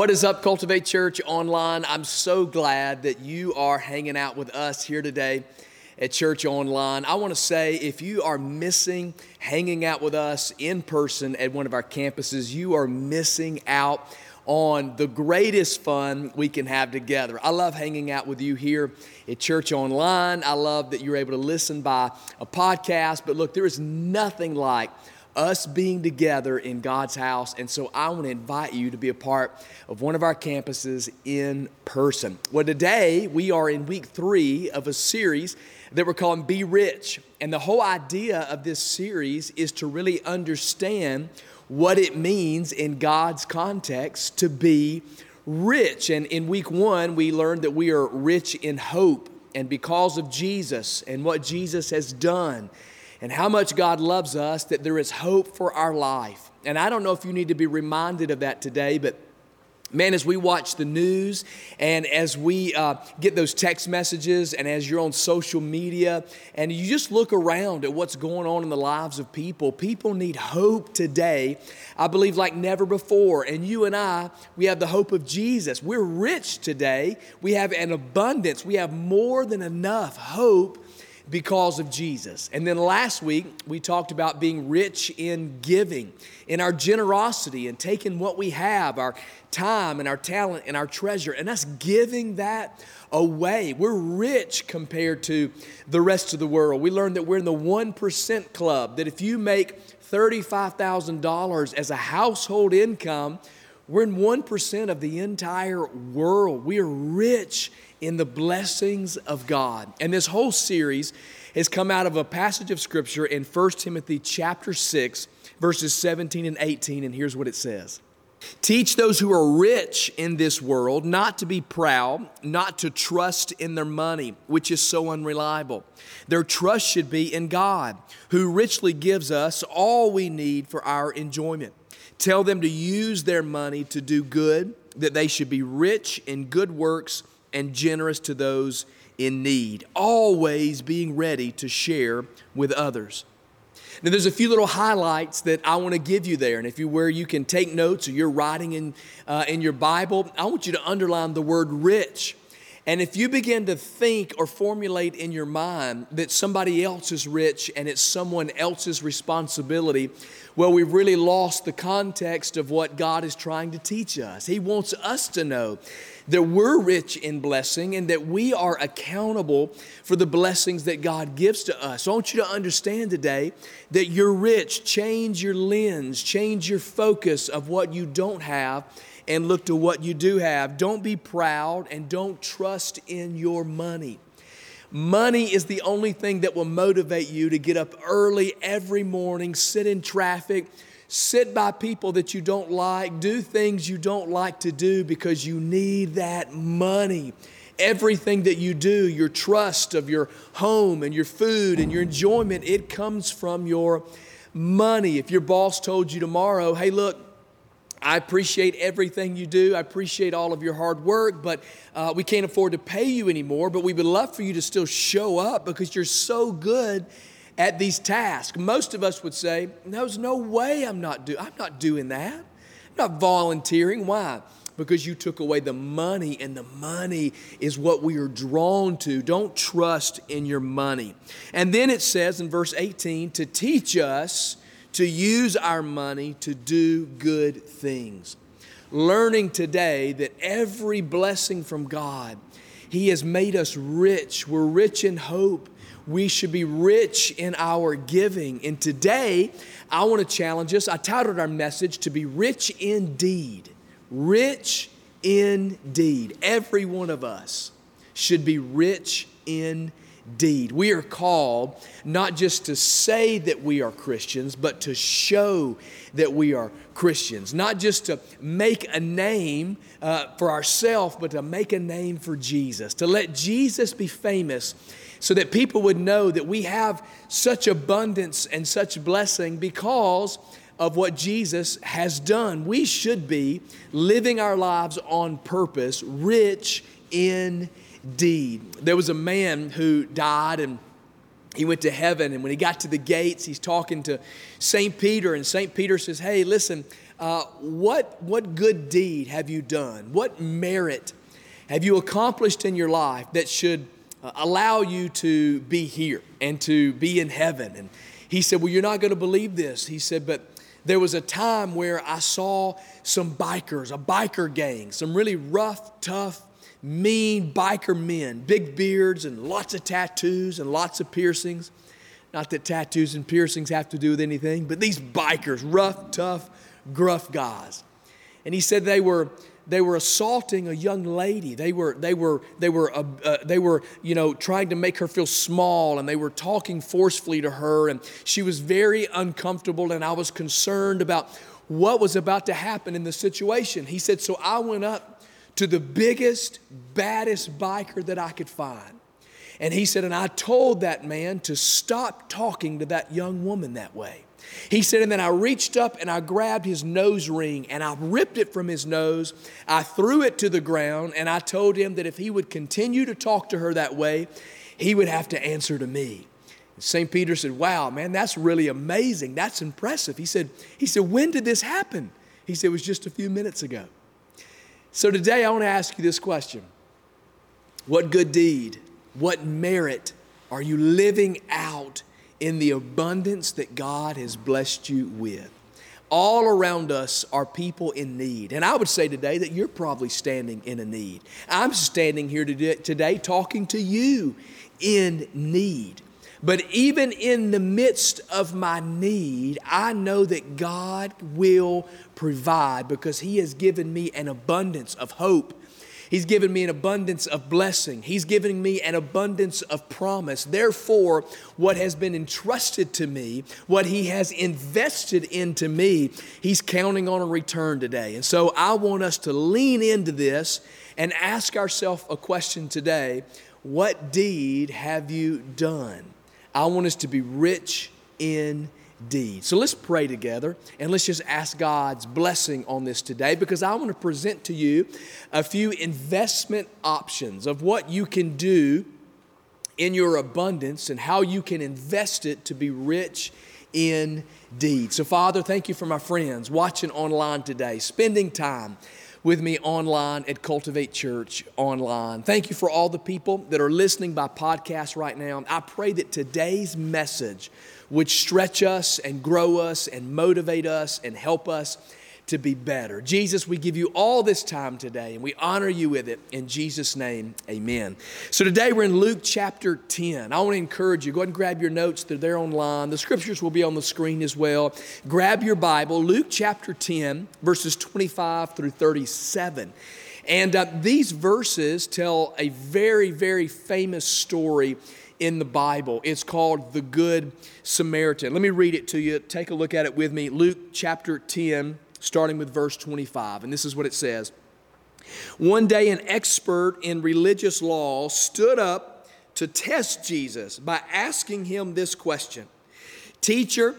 What is up, Cultivate Church Online? I'm so glad that you are hanging out with us here today at Church Online. I want to say if you are missing hanging out with us in person at one of our campuses, you are missing out on the greatest fun we can have together. I love hanging out with you here at Church Online. I love that you're able to listen by a podcast. But look, there is nothing like us being together in God's house. And so I want to invite you to be a part of one of our campuses in person. Well, today we are in week three of a series that we're calling Be Rich. And the whole idea of this series is to really understand what it means in God's context to be rich. And in week one, we learned that we are rich in hope. And because of Jesus and what Jesus has done, and how much God loves us, that there is hope for our life. And I don't know if you need to be reminded of that today, but Man, as we watch the news and as we uh, get those text messages and as you're on social media and you just look around at what's going on in the lives of people, people need hope today, I believe, like never before. And you and I, we have the hope of Jesus. We're rich today, we have an abundance, we have more than enough hope because of Jesus. And then last week, we talked about being rich in giving, in our generosity, and taking what we have, our time and our talent and our treasure, and us giving that away. We're rich compared to the rest of the world. We learned that we're in the 1% club, that if you make $35,000 as a household income, we're in 1% of the entire world. We are rich in the blessings of God. And this whole series has come out of a passage of scripture in 1 Timothy chapter 6 verses 17 and 18 and here's what it says. Teach those who are rich in this world not to be proud, not to trust in their money, which is so unreliable. Their trust should be in God, who richly gives us all we need for our enjoyment. Tell them to use their money to do good, that they should be rich in good works and generous to those in need, always being ready to share with others. Now, there's a few little highlights that I want to give you there. And if you where you can take notes or you're writing in, uh, in your Bible, I want you to underline the word rich. And if you begin to think or formulate in your mind that somebody else is rich and it's someone else's responsibility, well, we've really lost the context of what God is trying to teach us. He wants us to know that we're rich in blessing and that we are accountable for the blessings that God gives to us. I want you to understand today that you're rich. Change your lens, change your focus of what you don't have and look to what you do have. Don't be proud and don't trust in your money. Money is the only thing that will motivate you to get up early every morning, sit in traffic, sit by people that you don't like, do things you don't like to do because you need that money. Everything that you do, your trust of your home and your food and your enjoyment, it comes from your money. If your boss told you tomorrow, hey, look, I appreciate everything you do. I appreciate all of your hard work, but uh, we can't afford to pay you anymore. But we would love for you to still show up because you're so good at these tasks. Most of us would say, "There's no way I'm not do. I'm not doing that. I'm not volunteering. Why? Because you took away the money, and the money is what we are drawn to. Don't trust in your money. And then it says in verse 18 to teach us to use our money to do good things. Learning today that every blessing from God, He has made us rich. We're rich in hope. We should be rich in our giving. And today, I want to challenge us. I titled our message to be rich indeed. Rich indeed. Every one of us should be rich indeed deed. We are called not just to say that we are Christians, but to show that we are Christians. Not just to make a name uh, for ourselves, but to make a name for Jesus. To let Jesus be famous so that people would know that we have such abundance and such blessing because of what Jesus has done. We should be living our lives on purpose, rich in deed. There was a man who died and he went to heaven, and when he got to the gates, he's talking to St. Peter, and St. Peter says, Hey, listen, uh, what, what good deed have you done? What merit have you accomplished in your life that should uh, allow you to be here and to be in heaven? And he said, Well, you're not going to believe this. He said, But there was a time where I saw some bikers, a biker gang, some really rough, tough, mean biker men, big beards and lots of tattoos and lots of piercings. Not that tattoos and piercings have to do with anything, but these bikers, rough, tough, gruff guys. And he said they were they were assaulting a young lady. They were, they were, they were, uh, uh, they were, you know, trying to make her feel small, and they were talking forcefully to her, and she was very uncomfortable. And I was concerned about what was about to happen in the situation. He said, so I went up to the biggest, baddest biker that I could find. And he said, and I told that man to stop talking to that young woman that way. He said, and then I reached up and I grabbed his nose ring and I ripped it from his nose. I threw it to the ground and I told him that if he would continue to talk to her that way, he would have to answer to me. St. Peter said, Wow, man, that's really amazing. That's impressive. He said, he said, When did this happen? He said, It was just a few minutes ago. So today I want to ask you this question What good deed, what merit are you living out in the abundance that God has blessed you with. All around us are people in need. And I would say today that you're probably standing in a need. I'm standing here today talking to you in need. But even in the midst of my need, I know that God will provide because He has given me an abundance of hope He's given me an abundance of blessing. He's given me an abundance of promise. Therefore, what has been entrusted to me, what He has invested into me, He's counting on a return today. And so I want us to lean into this and ask ourselves a question today What deed have you done? I want us to be rich in deed. So let's pray together and let's just ask God's blessing on this today because I want to present to you a few investment options of what you can do in your abundance and how you can invest it to be rich in deed. So, Father, thank you for my friends watching online today, spending time with me online at Cultivate Church online. Thank you for all the people that are listening by podcast right now. I pray that today's message would stretch us and grow us and motivate us and help us to be better. Jesus, we give you all this time today and we honor you with it. In Jesus' name, amen. So today we're in Luke chapter 10. I want to encourage you, go ahead and grab your notes. They're there online. The scriptures will be on the screen as well. Grab your Bible, Luke chapter 10, verses 25 through 37. And uh, these verses tell a very, very famous story in the Bible. It's called the Good Samaritan. Let me read it to you. Take a look at it with me. Luke chapter 10, starting with verse 25. And this is what it says One day, an expert in religious law stood up to test Jesus by asking him this question Teacher,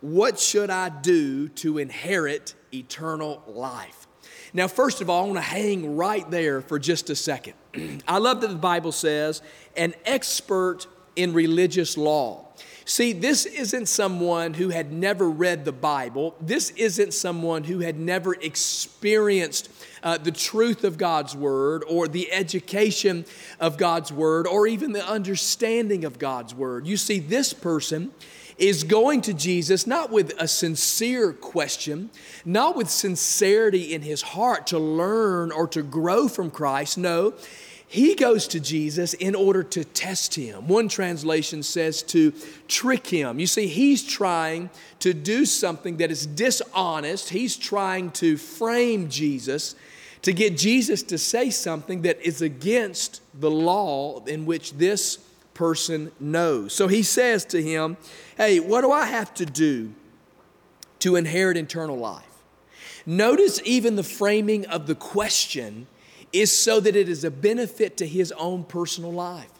what should I do to inherit eternal life? Now, first of all, I want to hang right there for just a second. I love that the Bible says, an expert in religious law. See, this isn't someone who had never read the Bible. This isn't someone who had never experienced uh, the truth of God's Word or the education of God's Word or even the understanding of God's Word. You see, this person is going to Jesus not with a sincere question, not with sincerity in his heart to learn or to grow from Christ. No, he goes to Jesus in order to test him. One translation says to trick him. You see, he's trying to do something that is dishonest. He's trying to frame Jesus to get Jesus to say something that is against the law in which this person knows. So he says to him, Hey, what do I have to do to inherit eternal life? Notice even the framing of the question is so that it is a benefit to his own personal life.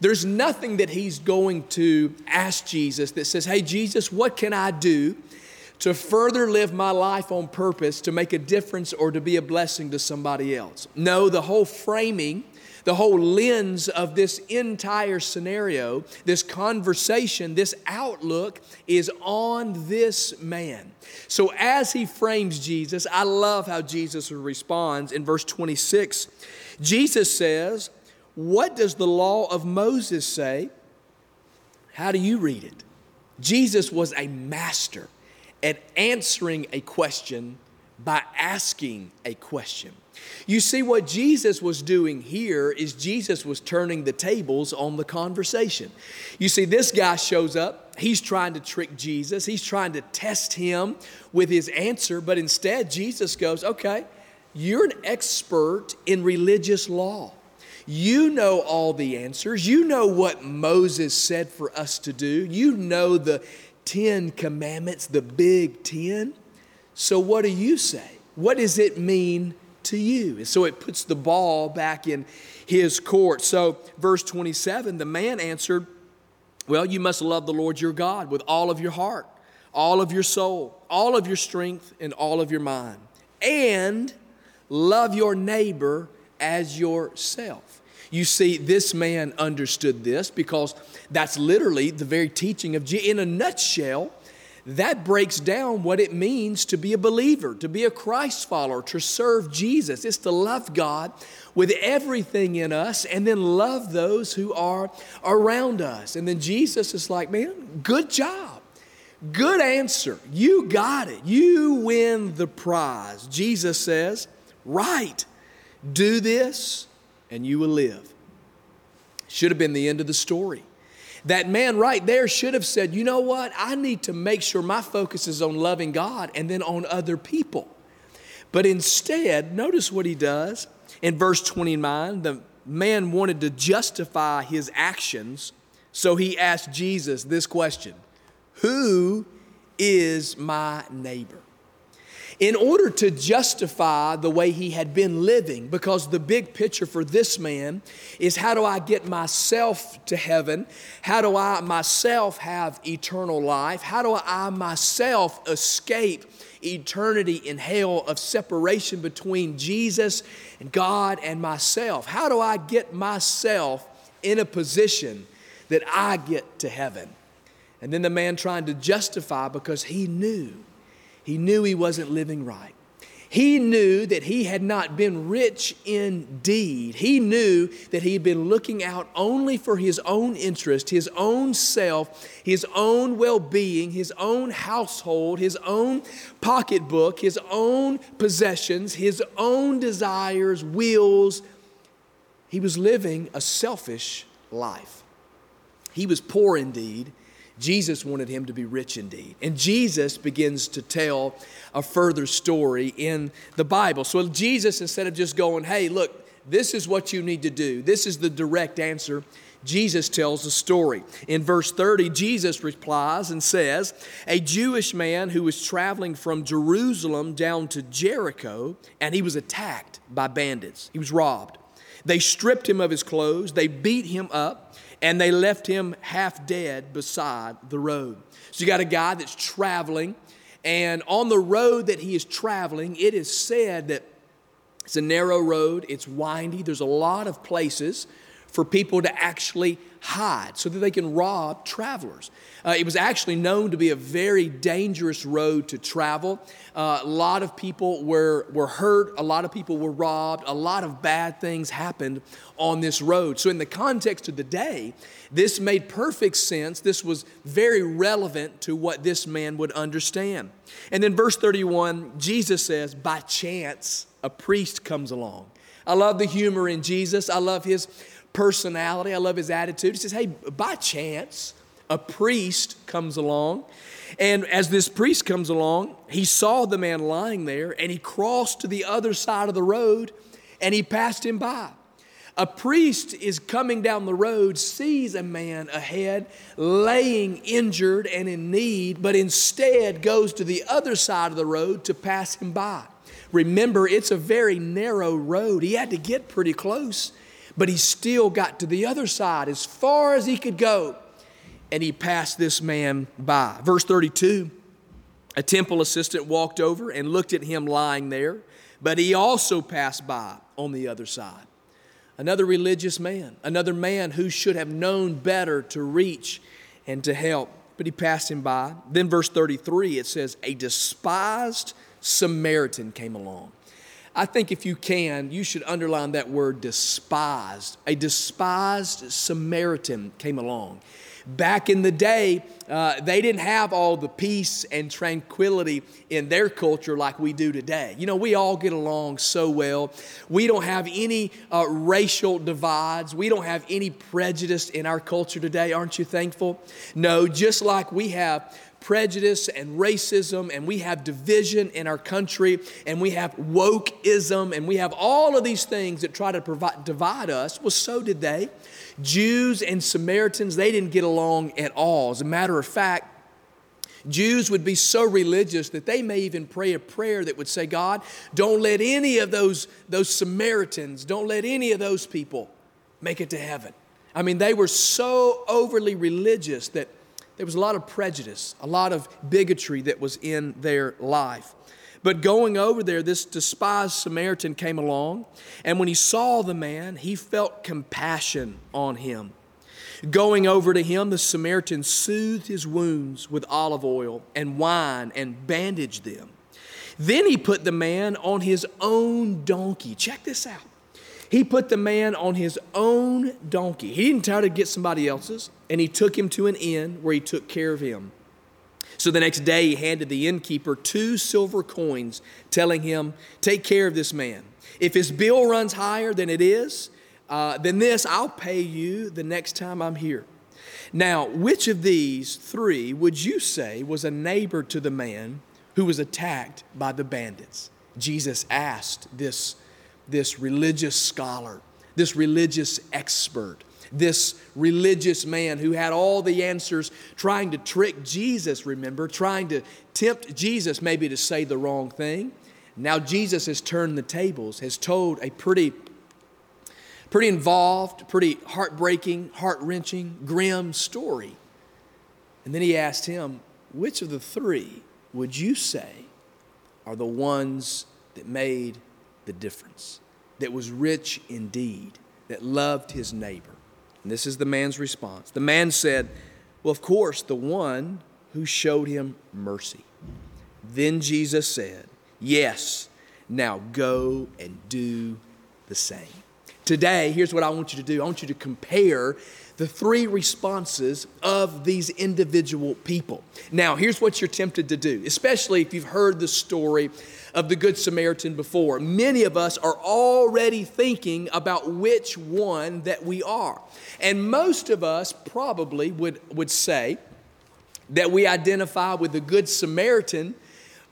There's nothing that he's going to ask Jesus that says, Hey, Jesus, what can I do to further live my life on purpose to make a difference or to be a blessing to somebody else? No, the whole framing the whole lens of this entire scenario, this conversation, this outlook is on this man. So as he frames Jesus, I love how Jesus responds in verse 26. Jesus says, What does the law of Moses say? How do you read it? Jesus was a master at answering a question by asking a question. You see, what Jesus was doing here is Jesus was turning the tables on the conversation. You see, this guy shows up, he's trying to trick Jesus, he's trying to test him with his answer, but instead, Jesus goes, Okay, you're an expert in religious law. You know all the answers. You know what Moses said for us to do. You know the Ten Commandments, the big ten. So, what do you say? What does it mean to you? And so it puts the ball back in his court. So, verse 27 the man answered, Well, you must love the Lord your God with all of your heart, all of your soul, all of your strength, and all of your mind, and love your neighbor as yourself. You see, this man understood this because that's literally the very teaching of Jesus. In a nutshell, that breaks down what it means to be a believer, to be a Christ follower, to serve Jesus. It's to love God with everything in us and then love those who are around us. And then Jesus is like, man, good job. Good answer. You got it. You win the prize. Jesus says, right, do this and you will live. Should have been the end of the story. That man right there should have said, you know what? I need to make sure my focus is on loving God and then on other people. But instead, notice what he does. In verse 29, the man wanted to justify his actions, so he asked Jesus this question Who is my neighbor? In order to justify the way he had been living, because the big picture for this man is how do I get myself to heaven? How do I myself have eternal life? How do I myself escape eternity in hell of separation between Jesus and God and myself? How do I get myself in a position that I get to heaven? And then the man trying to justify because he knew he knew he wasn't living right. He knew that he had not been rich indeed. He knew that he had been looking out only for his own interest, his own self, his own well being, his own household, his own pocketbook, his own possessions, his own desires, wills. He was living a selfish life. He was poor indeed, Jesus wanted him to be rich indeed. And Jesus begins to tell a further story in the Bible. So Jesus, instead of just going, hey, look, this is what you need to do, this is the direct answer. Jesus tells a story. In verse 30, Jesus replies and says, A Jewish man who was traveling from Jerusalem down to Jericho, and he was attacked by bandits. He was robbed. They stripped him of his clothes, they beat him up and they left him half dead beside the road. So you got a guy that's traveling, and on the road that he is traveling, it is said that it's a narrow road, it's windy, there's a lot of places for people to actually hide so that they can rob travelers. Uh, it was actually known to be a very dangerous road to travel. Uh, a lot of people were, were hurt, a lot of people were robbed, a lot of bad things happened on this road. So, in the context of the day, this made perfect sense. This was very relevant to what this man would understand. And then, verse 31, Jesus says, By chance, a priest comes along. I love the humor in Jesus. I love his personality. I love his attitude. He says, Hey, by chance, a priest comes along. And as this priest comes along, he saw the man lying there and he crossed to the other side of the road and he passed him by. A priest is coming down the road, sees a man ahead laying injured and in need, but instead goes to the other side of the road to pass him by. Remember, it's a very narrow road. He had to get pretty close but he still got to the other side as far as he could go, and he passed this man by. Verse 32 a temple assistant walked over and looked at him lying there, but he also passed by on the other side. another religious man, another man who should have known better to reach and to help, but he passed him by. Then, verse 33, it says, A despised Samaritan came along. I think if you can, you should underline that word despised. A despised Samaritan came along. Back in the day, uh, they didn't have all the peace and tranquility in their culture like we do today. You know, we all get along so well. We don't have any uh, racial divides. We don't have any prejudice in our culture today. Aren't you thankful? No, just like we have prejudice and racism, and we have division in our country, and we have wokeism, and we have all of these things that try to provide, divide us. Well, so did they. Jews and Samaritans, they didn't get along at all. As a matter of fact, Jews would be so religious that they may even pray a prayer that would say, God, don't let any of those, those Samaritans, don't let any of those people make it to heaven. I mean, they were so overly religious that there was a lot of prejudice, a lot of bigotry that was in their life. But going over there, this despised Samaritan came along, and when he saw the man, he felt compassion on him. Going over to him, the Samaritan soothed his wounds with olive oil and wine and bandaged them. Then he put the man on his own donkey. Check this out. He put the man on his own donkey. He didn't try to get somebody else's, and he took him to an inn where he took care of him. So the next day, he handed the innkeeper two silver coins, telling him, Take care of this man. If his bill runs higher than it is, uh, then this I'll pay you the next time I'm here. Now, which of these three would you say was a neighbor to the man who was attacked by the bandits? Jesus asked this this religious scholar, this religious expert, this religious man who had all the answers, trying to trick Jesus, remember, trying to tempt Jesus maybe to say the wrong thing. Now Jesus has turned the tables, has told a pretty pretty involved, pretty heartbreaking, heart-wrenching, grim story. And then he asked him, "Which of the 3 would you say are the ones that made the difference, that was rich indeed, that loved his neighbor. And this is the man's response. The man said, Well, of course, the one who showed him mercy. Then Jesus said, Yes, now go and do the same. Today, here's what I want you to do I want you to compare the three responses of these individual people. Now, here's what you're tempted to do, especially if you've heard the story of the Good Samaritan before. Many of us are already thinking about which one that we are. And most of us probably would, would say that we identify with the Good Samaritan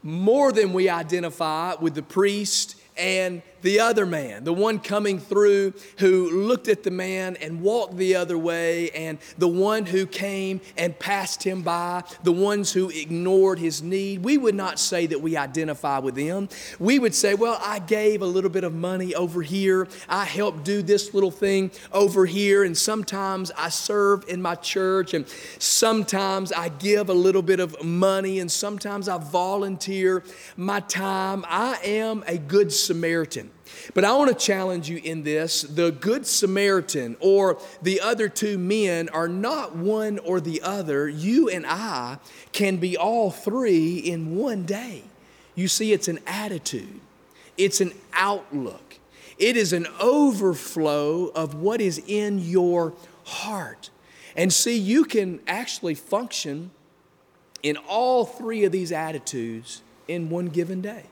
more than we identify with the priest and the other man, the one coming through who looked at the man and walked the other way, and the one who came and passed him by, the ones who ignored his need, we would not say that we identify with them. We would say, Well, I gave a little bit of money over here, I helped do this little thing over here, and sometimes I serve in my church, and sometimes I give a little bit of money, and sometimes I volunteer my time. I am a good Samaritan. But I want to challenge you in this. The Good Samaritan or the other two men are not one or the other. You and I can be all three in one day. You see, it's an attitude, it's an outlook, it is an overflow of what is in your heart. And see, you can actually function in all three of these attitudes in one given day.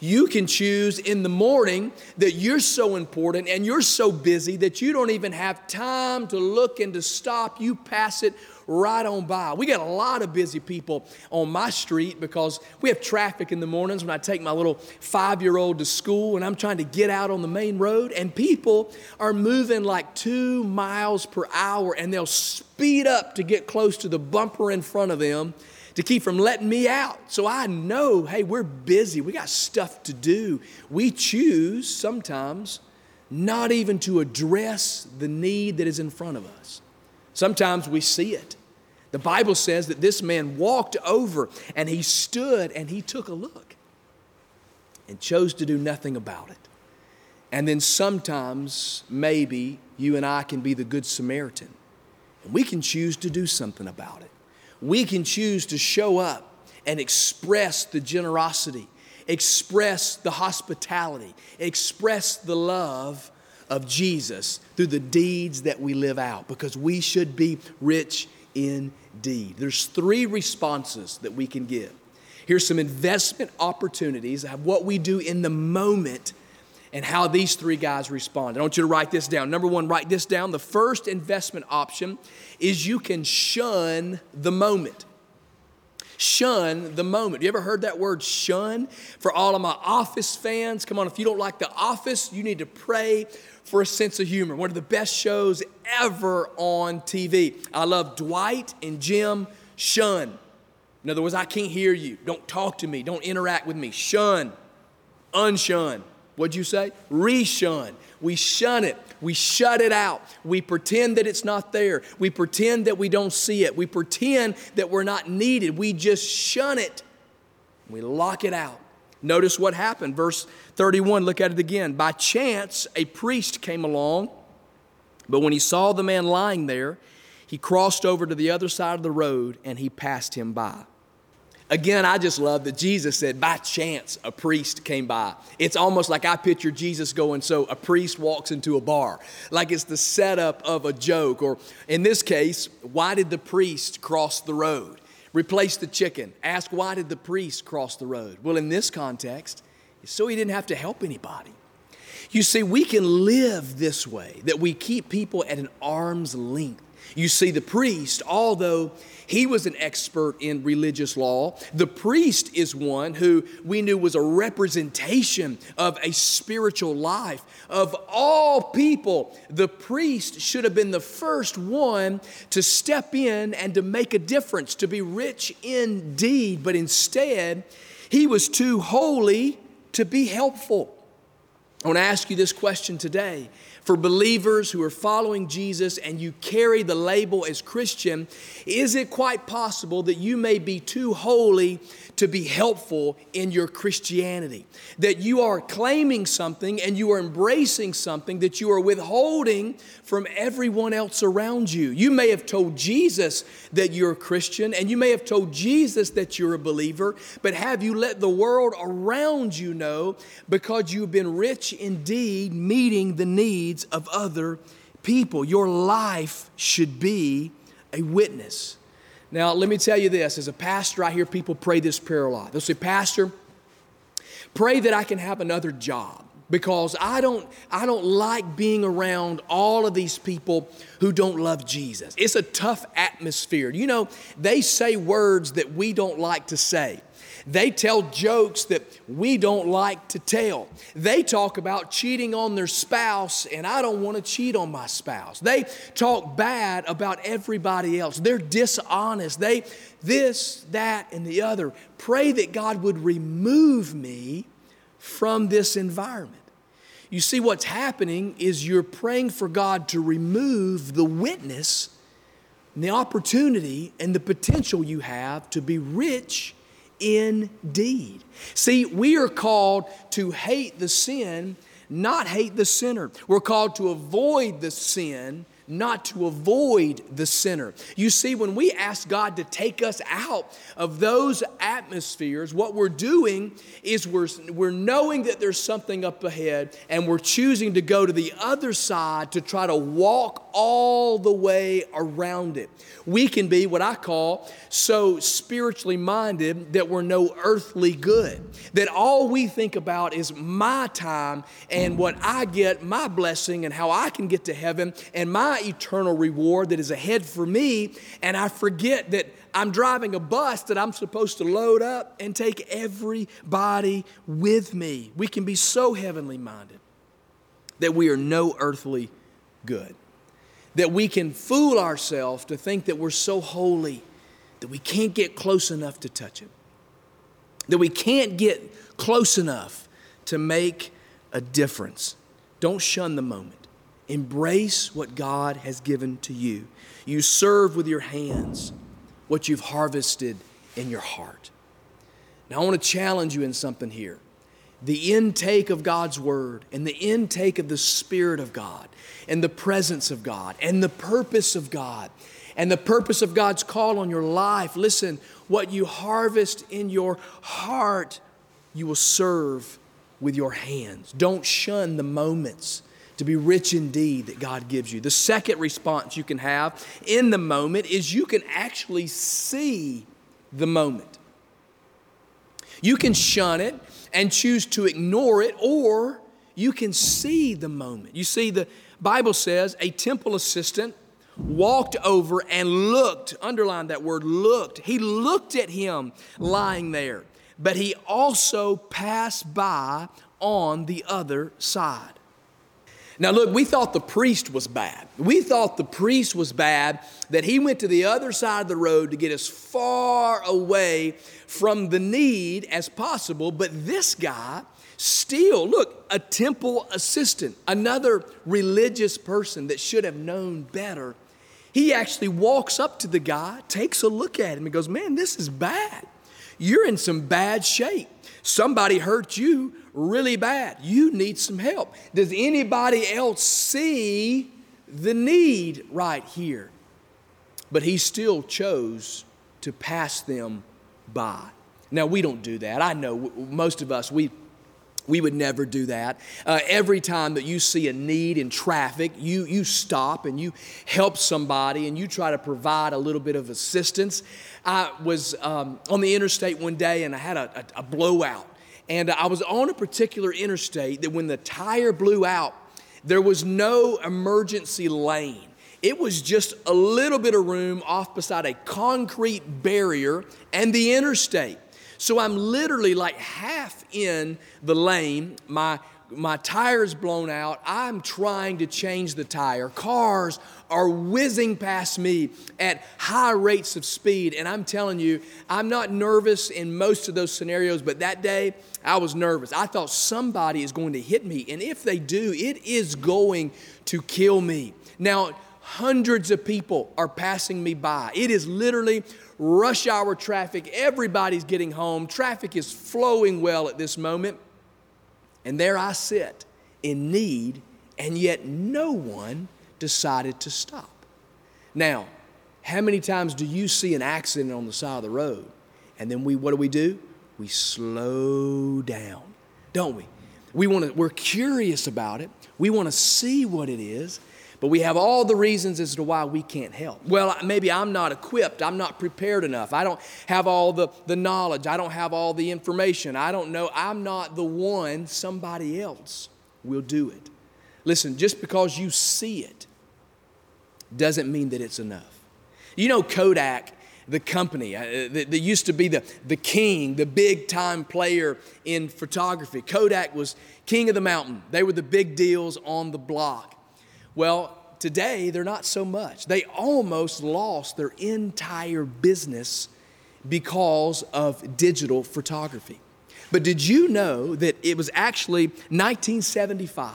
You can choose in the morning that you're so important and you're so busy that you don't even have time to look and to stop. You pass it right on by. We got a lot of busy people on my street because we have traffic in the mornings when I take my little five year old to school and I'm trying to get out on the main road, and people are moving like two miles per hour and they'll speed up to get close to the bumper in front of them to keep from letting me out. So I know, hey, we're busy. We got stuff to do. We choose sometimes not even to address the need that is in front of us. Sometimes we see it. The Bible says that this man walked over and he stood and he took a look and chose to do nothing about it. And then sometimes, maybe, you and I can be the Good Samaritan. And we can choose to do something about it. We can choose to show up and express the generosity, express the hospitality, express the love of Jesus through the deeds that we live out because we should be rich indeed. There's three responses that we can give. Here's some investment opportunities of what we do in the moment and how these three guys respond. I want you to write this down. Number one, write this down. The first investment option is you can shun the moment. Shun the moment. You ever heard that word shun? For all of my office fans, come on, if you don't like The Office, you need to pray for a sense of humor. One of the best shows ever on TV. I love Dwight and Jim shun. In other words, I can't hear you. Don't talk to me. Don't interact with me. Shun. Unshun. What'd you say? Reshun. We shun it. We shut it out. We pretend that it's not there. We pretend that we don't see it. We pretend that we're not needed. We just shun it. We lock it out. Notice what happened. Verse 31, look at it again. By chance, a priest came along, but when he saw the man lying there, he crossed over to the other side of the road and he passed him by. Again, I just love that Jesus said, by chance, a priest came by. It's almost like I picture Jesus going, so a priest walks into a bar, like it's the setup of a joke. Or in this case, why did the priest cross the road? Replace the chicken. Ask, why did the priest cross the road? Well, in this context, so he didn't have to help anybody. You see, we can live this way, that we keep people at an arm's length. You see, the priest, although he was an expert in religious law. The priest is one who we knew was a representation of a spiritual life. Of all people, the priest should have been the first one to step in and to make a difference, to be rich indeed. But instead, he was too holy to be helpful. I want to ask you this question today for believers who are following Jesus and you carry the label as Christian, is it quite possible that you may be too holy to be helpful in your Christianity? That you are claiming something and you are embracing something that you are withholding from everyone else around you. You may have told Jesus that you're a Christian and you may have told Jesus that you're a believer, but have you let the world around you know because you've been rich indeed meeting the needs? Needs of other people. Your life should be a witness. Now, let me tell you this as a pastor, I hear people pray this prayer a lot. They'll say, Pastor, pray that I can have another job because I don't, I don't like being around all of these people who don't love Jesus. It's a tough atmosphere. You know, they say words that we don't like to say. They tell jokes that we don't like to tell. They talk about cheating on their spouse, and I don't want to cheat on my spouse. They talk bad about everybody else. They're dishonest. They, this, that, and the other. Pray that God would remove me from this environment. You see, what's happening is you're praying for God to remove the witness the opportunity and the potential you have to be rich indeed. See, we are called to hate the sin, not hate the sinner. We're called to avoid the sin, not to avoid the sinner. You see, when we ask God to take us out of those atmospheres, what we're doing is we're, we're knowing that there's something up ahead and we're choosing to go to the other side to try to walk all the way around it. We can be what I call so spiritually minded that we're no earthly good, that all we think about is my time and what I get, my blessing, and how I can get to heaven and my my eternal reward that is ahead for me, and I forget that I'm driving a bus that I'm supposed to load up and take everybody with me. We can be so heavenly minded that we are no earthly good, that we can fool ourselves to think that we're so holy that we can't get close enough to touch Him, that we can't get close enough to make a difference. Don't shun the moment. Embrace what God has given to you. You serve with your hands what you've harvested in your heart. Now, I want to challenge you in something here. the intake of God's Word and the intake of the Spirit of God and the presence of God and the purpose of God and the purpose of God's call on your life. Listen, what you harvest in your heart, you will serve with your hands. Don't shun the moments to be rich indeed that God gives you. The second response you can have in the moment is you can actually see the moment. You can shun it and choose to ignore it, or you can see the moment. You see, the Bible says a temple assistant walked over and looked, underline that word, looked. He looked at him lying there, but he also passed by on the other side. Now, look, we thought the priest was bad. We thought the priest was bad that he went to the other side of the road to get as far away from the need as possible. But this guy, still, look, a temple assistant, another religious person that should have known better, he actually walks up to the guy, takes a look at him, and goes, Man, this is bad. You're in some bad shape. Somebody hurt you really bad. You need some help. Does anybody else see the need right here? But he still chose to pass them by. Now, we don't do that. I know most of us, we we would never do that. Uh, every time that you see a need in traffic, you, you stop and you help somebody and you try to provide a little bit of assistance. I was um, on the interstate one day and I had a, a, a blowout. And I was on a particular interstate that when the tire blew out, there was no emergency lane. It was just a little bit of room off beside a concrete barrier and the interstate. So I'm literally like half in the lane. My my tire's blown out. I'm trying to change the tire. Cars are whizzing past me at high rates of speed. And I'm telling you, I'm not nervous in most of those scenarios, but that day I was nervous. I thought somebody is going to hit me. And if they do, it is going to kill me. Now, hundreds of people are passing me by. It is literally rush hour traffic. Everybody's getting home. Traffic is flowing well at this moment. And there I sit in need, and yet no one decided to stop. Now, how many times do you see an accident on the side of the road? And then we, what do we do? We slow down, don't we? We want to, we're curious about it. We want to see what it is, but we have all the reasons as to why we can't help. Well, maybe I'm not equipped. I'm not prepared enough. I don't have all the, the knowledge. I don't have all the information. I don't know. I'm not the one. Somebody else will do it. Listen, just because you see it doesn't mean that it's enough. You know, Kodak the company uh, that, that, used to be the, the king, the big time player in photography. Kodak was king of the mountain. They were the big deals on the block. Well, today they're not so much. They almost lost their entire business because of digital photography. But did you know that it was actually 1975?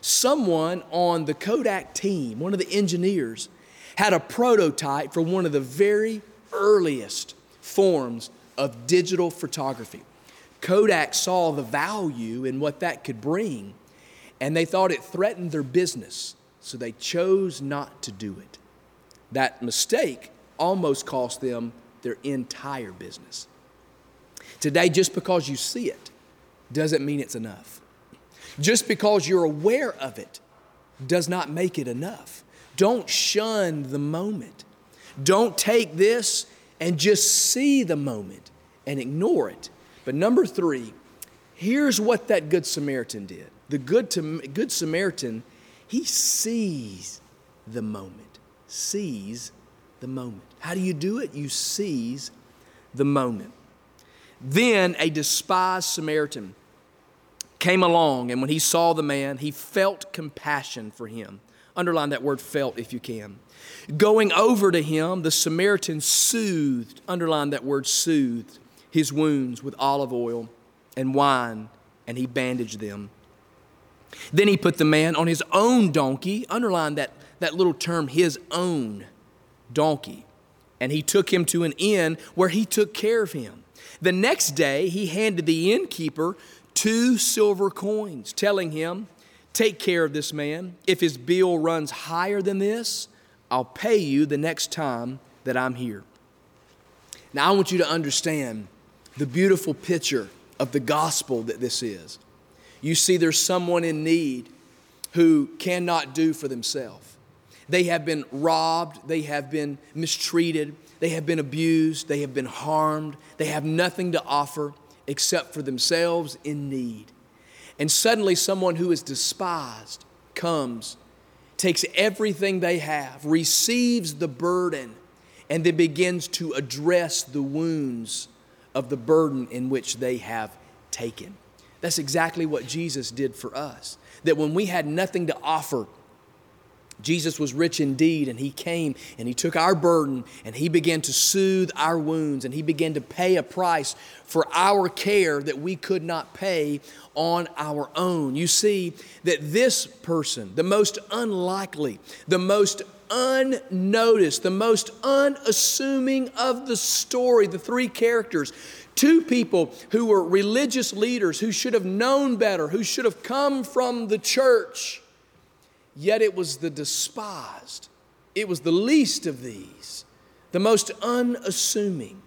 Someone on the Kodak team, one of the engineers, had a prototype for one of the very earliest forms of digital photography. Kodak saw the value in what that could bring, and they thought it threatened their business so they chose not to do it. That mistake almost cost them their entire business. Today, just because you see it doesn't mean it's enough. Just because you're aware of it does not make it enough. Don't shun the moment. Don't take this and just see the moment and ignore it. But number three, here's what that Good Samaritan did. The Good, good Samaritan he sees the moment. Sees the moment. How do you do it? You seize the moment. Then a despised Samaritan came along, and when he saw the man, he felt compassion for him. Underline that word felt if you can. Going over to him, the Samaritan soothed, underline that word soothed, his wounds with olive oil and wine, and he bandaged them. Then he put the man on his own donkey, underline that, that little term, his own donkey, and he took him to an inn where he took care of him. The next day, he handed the innkeeper two silver coins, telling him, Take care of this man. If his bill runs higher than this, I'll pay you the next time that I'm here. Now, I want you to understand the beautiful picture of the gospel that this is. You see, there's someone in need who cannot do for themselves. They have been robbed, they have been mistreated, they have been abused, they have been harmed, they have nothing to offer except for themselves in need. And suddenly, someone who is despised comes, takes everything they have, receives the burden, and then begins to address the wounds of the burden in which they have taken. That's exactly what Jesus did for us. That when we had nothing to offer, Jesus was rich indeed, and He came and He took our burden and He began to soothe our wounds and He began to pay a price for our care that we could not pay on our own. You see, that this person, the most unlikely, the most unnoticed, the most unassuming of the story, the three characters, two people who were religious leaders who should have known better, who should have come from the church Yet it was the despised, it was the least of these, the most unassuming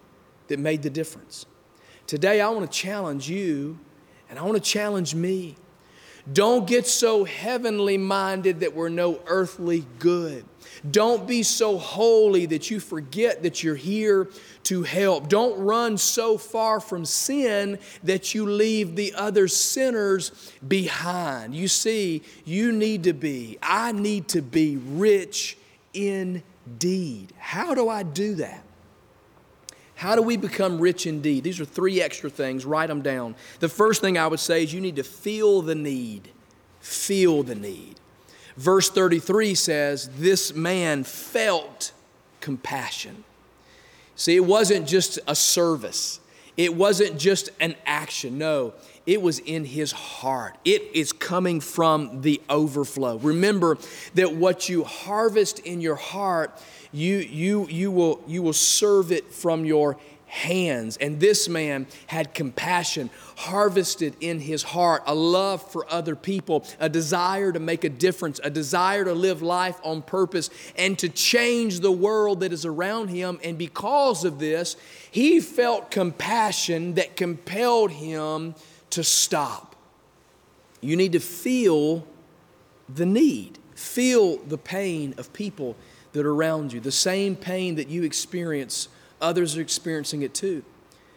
that made the difference. Today, I want to challenge you and I want to challenge me. Don't get so heavenly minded that we're no earthly good. Don't be so holy that you forget that you're here to help. Don't run so far from sin that you leave the other sinners behind. You see, you need to be, I need to be rich indeed. How do I do that? How do we become rich indeed? These are three extra things. Write them down. The first thing I would say is you need to feel the need. Feel the need. Verse 33 says, This man felt compassion. See, it wasn't just a service, it wasn't just an action. No, it was in his heart. It is coming from the overflow. Remember that what you harvest in your heart you, you, you, will, you will serve it from your hands. And this man had compassion harvested in his heart, a love for other people, a desire to make a difference, a desire to live life on purpose, and to change the world that is around him. And because of this, he felt compassion that compelled him to stop. You need to feel the need, feel the pain of people that are around you. The same pain that you experience, others are experiencing it too.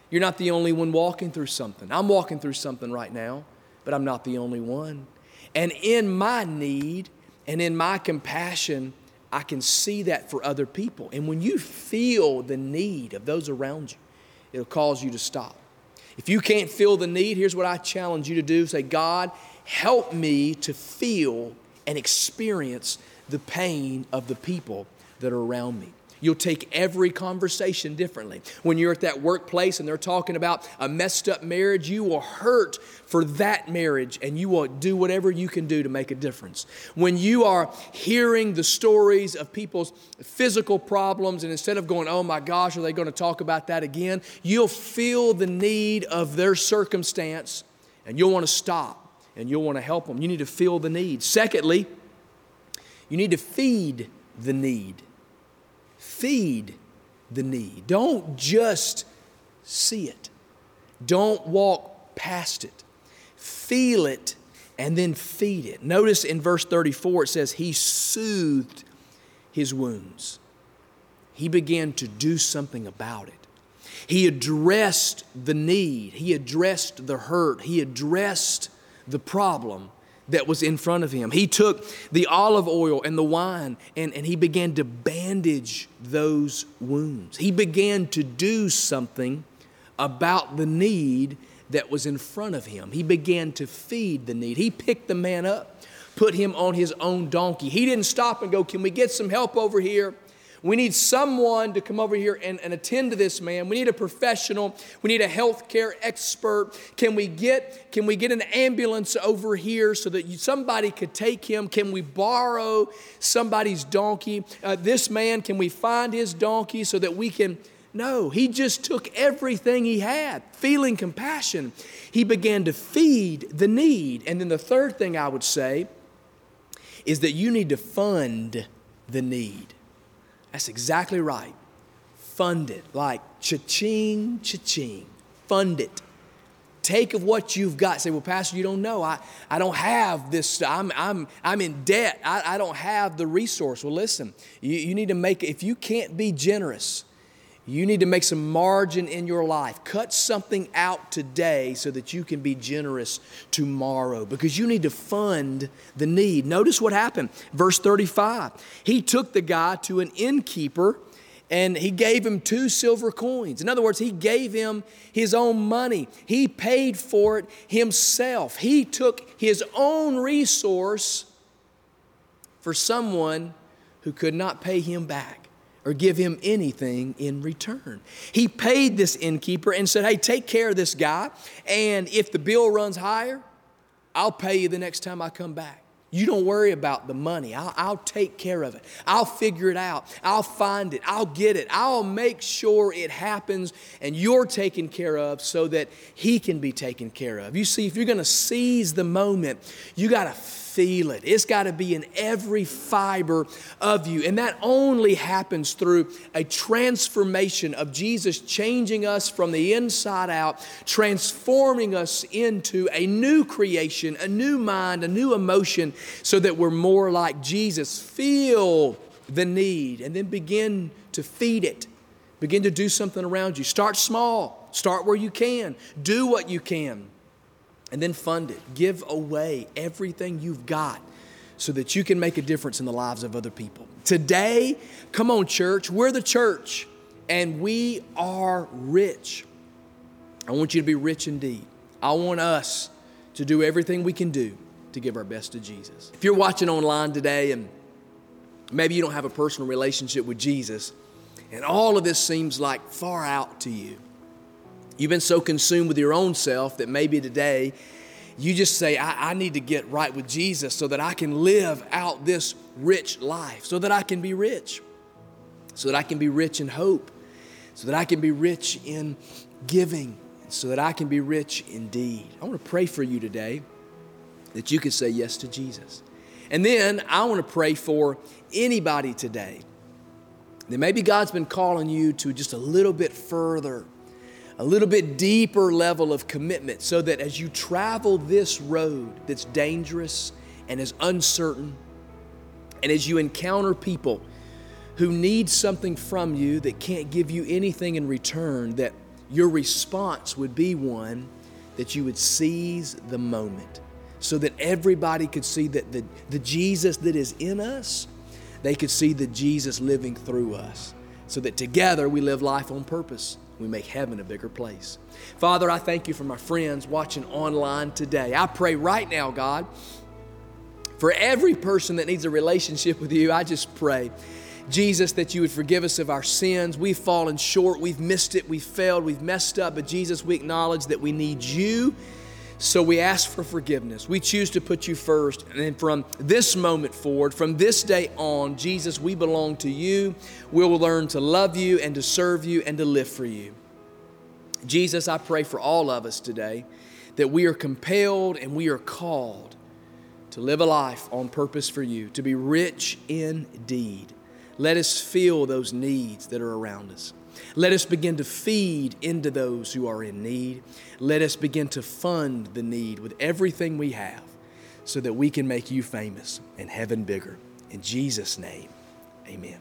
You're not the only one walking through something. I'm walking through something right now, but I'm not the only one. And in my need and in my compassion, I can see that for other people. And when you feel the need of those around you, it'll cause you to stop. If you can't feel the need, here's what I challenge you to do say, God, help me to feel and experience the pain of the people that are around me. You'll take every conversation differently. When you're at that workplace and they're talking about a messed up marriage, you will hurt for that marriage and you will do whatever you can do to make a difference. When you are hearing the stories of people's physical problems and instead of going, oh my gosh, are they going to talk about that again? You'll feel the need of their circumstance and you'll want to stop and you'll want to help them. You need to feel the need. Secondly, you need to feed the need. Feed the need. Don't just see it, don't walk past it. Feel it and then feed it. Notice in verse 34 it says, He soothed his wounds. He began to do something about it. He addressed the need, he addressed the hurt, he addressed the problem that was in front of him. He took the olive oil and the wine and, and he began to bandage those wounds. He began to do something about the need that was in front of him. He began to feed the need. He picked the man up, put him on his own donkey. He didn't stop and go, Can we get some help over here? We need someone to come over here and, and attend to this man. We need a professional. We need a healthcare expert. Can we get, can we get an ambulance over here so that you, somebody could take him? Can we borrow somebody's donkey? Uh, this man, can we find his donkey so that we can No, he just took everything he had, feeling compassion. He began to feed the need. And then the third thing I would say is that you need to fund the need. That's exactly right. Fund it, like cha-ching, cha-ching. Fund it. Take of what you've got. Say, well, Pastor, you don't know. I, I don't have this. I'm, I'm, I'm in debt. I, I don't have the resource. Well, listen, you, you need to make, if you can't be generous, you need to make some margin in your life. Cut something out today so that you can be generous tomorrow because you need to fund the need. Notice what happened. Verse 35 He took the guy to an innkeeper and he gave him two silver coins. In other words, he gave him his own money. He paid for it himself. He took his own resource for someone who could not pay him back or give him anything in return. He paid this innkeeper and said, Hey, take care of this guy, and if the bill runs higher, I'll pay you the next time I come back. You don't worry about the money. I'll, I'll, take care of it. I'll figure it out. I'll find it. I'll get it. I'll make sure it happens and you're taken care of so that he can be taken care of. You see, if you're going to seize the moment, you got to feel it. It's got to be in every fiber of you. And that only happens through a transformation of Jesus changing us from the inside out, transforming us into a new creation, a new mind, a new emotion, so that we're more like Jesus. Feel the need and then begin to feed it. Begin to do something around you. Start small, start where you can, do what you can and then fund it. Give away everything you've got so that you can make a difference in the lives of other people. Today, come on, church, we're the church and we are rich. I want you to be rich indeed. I want us to do everything we can do to give our best to Jesus. If you're watching online today and maybe you don't have a personal relationship with Jesus, and all of this seems like far out to you, You've been so consumed with your own self that maybe today you just say, I, I, need to get right with Jesus so that I can live out this rich life, so that I can be rich, so that I can be rich in hope, so that I can be rich in giving, so that I can be rich indeed. I want to pray for you today that you can say yes to Jesus. And then I want to pray for anybody today that maybe God's been calling you to just a little bit further a little bit deeper level of commitment so that as you travel this road that's dangerous and is uncertain, and as you encounter people who need something from you that can't give you anything in return, that your response would be one that you would seize the moment so that everybody could see that the, the Jesus that is in us, they could see the Jesus living through us, so that together we live life on purpose we make heaven a bigger place. Father, I thank you for my friends watching online today. I pray right now, God, for every person that needs a relationship with you, I just pray. Jesus, that you would forgive us of our sins. We've fallen short, we've missed it, we've failed, we've messed up, but Jesus, we acknowledge that we need you so we ask for forgiveness. We choose to put you first. And then from this moment forward, from this day on, Jesus, we belong to you. We will learn to love you and to serve you and to live for you. Jesus, I pray for all of us today that we are compelled and we are called to live a life on purpose for you, to be rich in deed. Let us feel those needs that are around us. Let us begin to feed into those who are in need. Let us begin to fund the need with everything we have so that we can make you famous and heaven bigger. In Jesus' name, amen.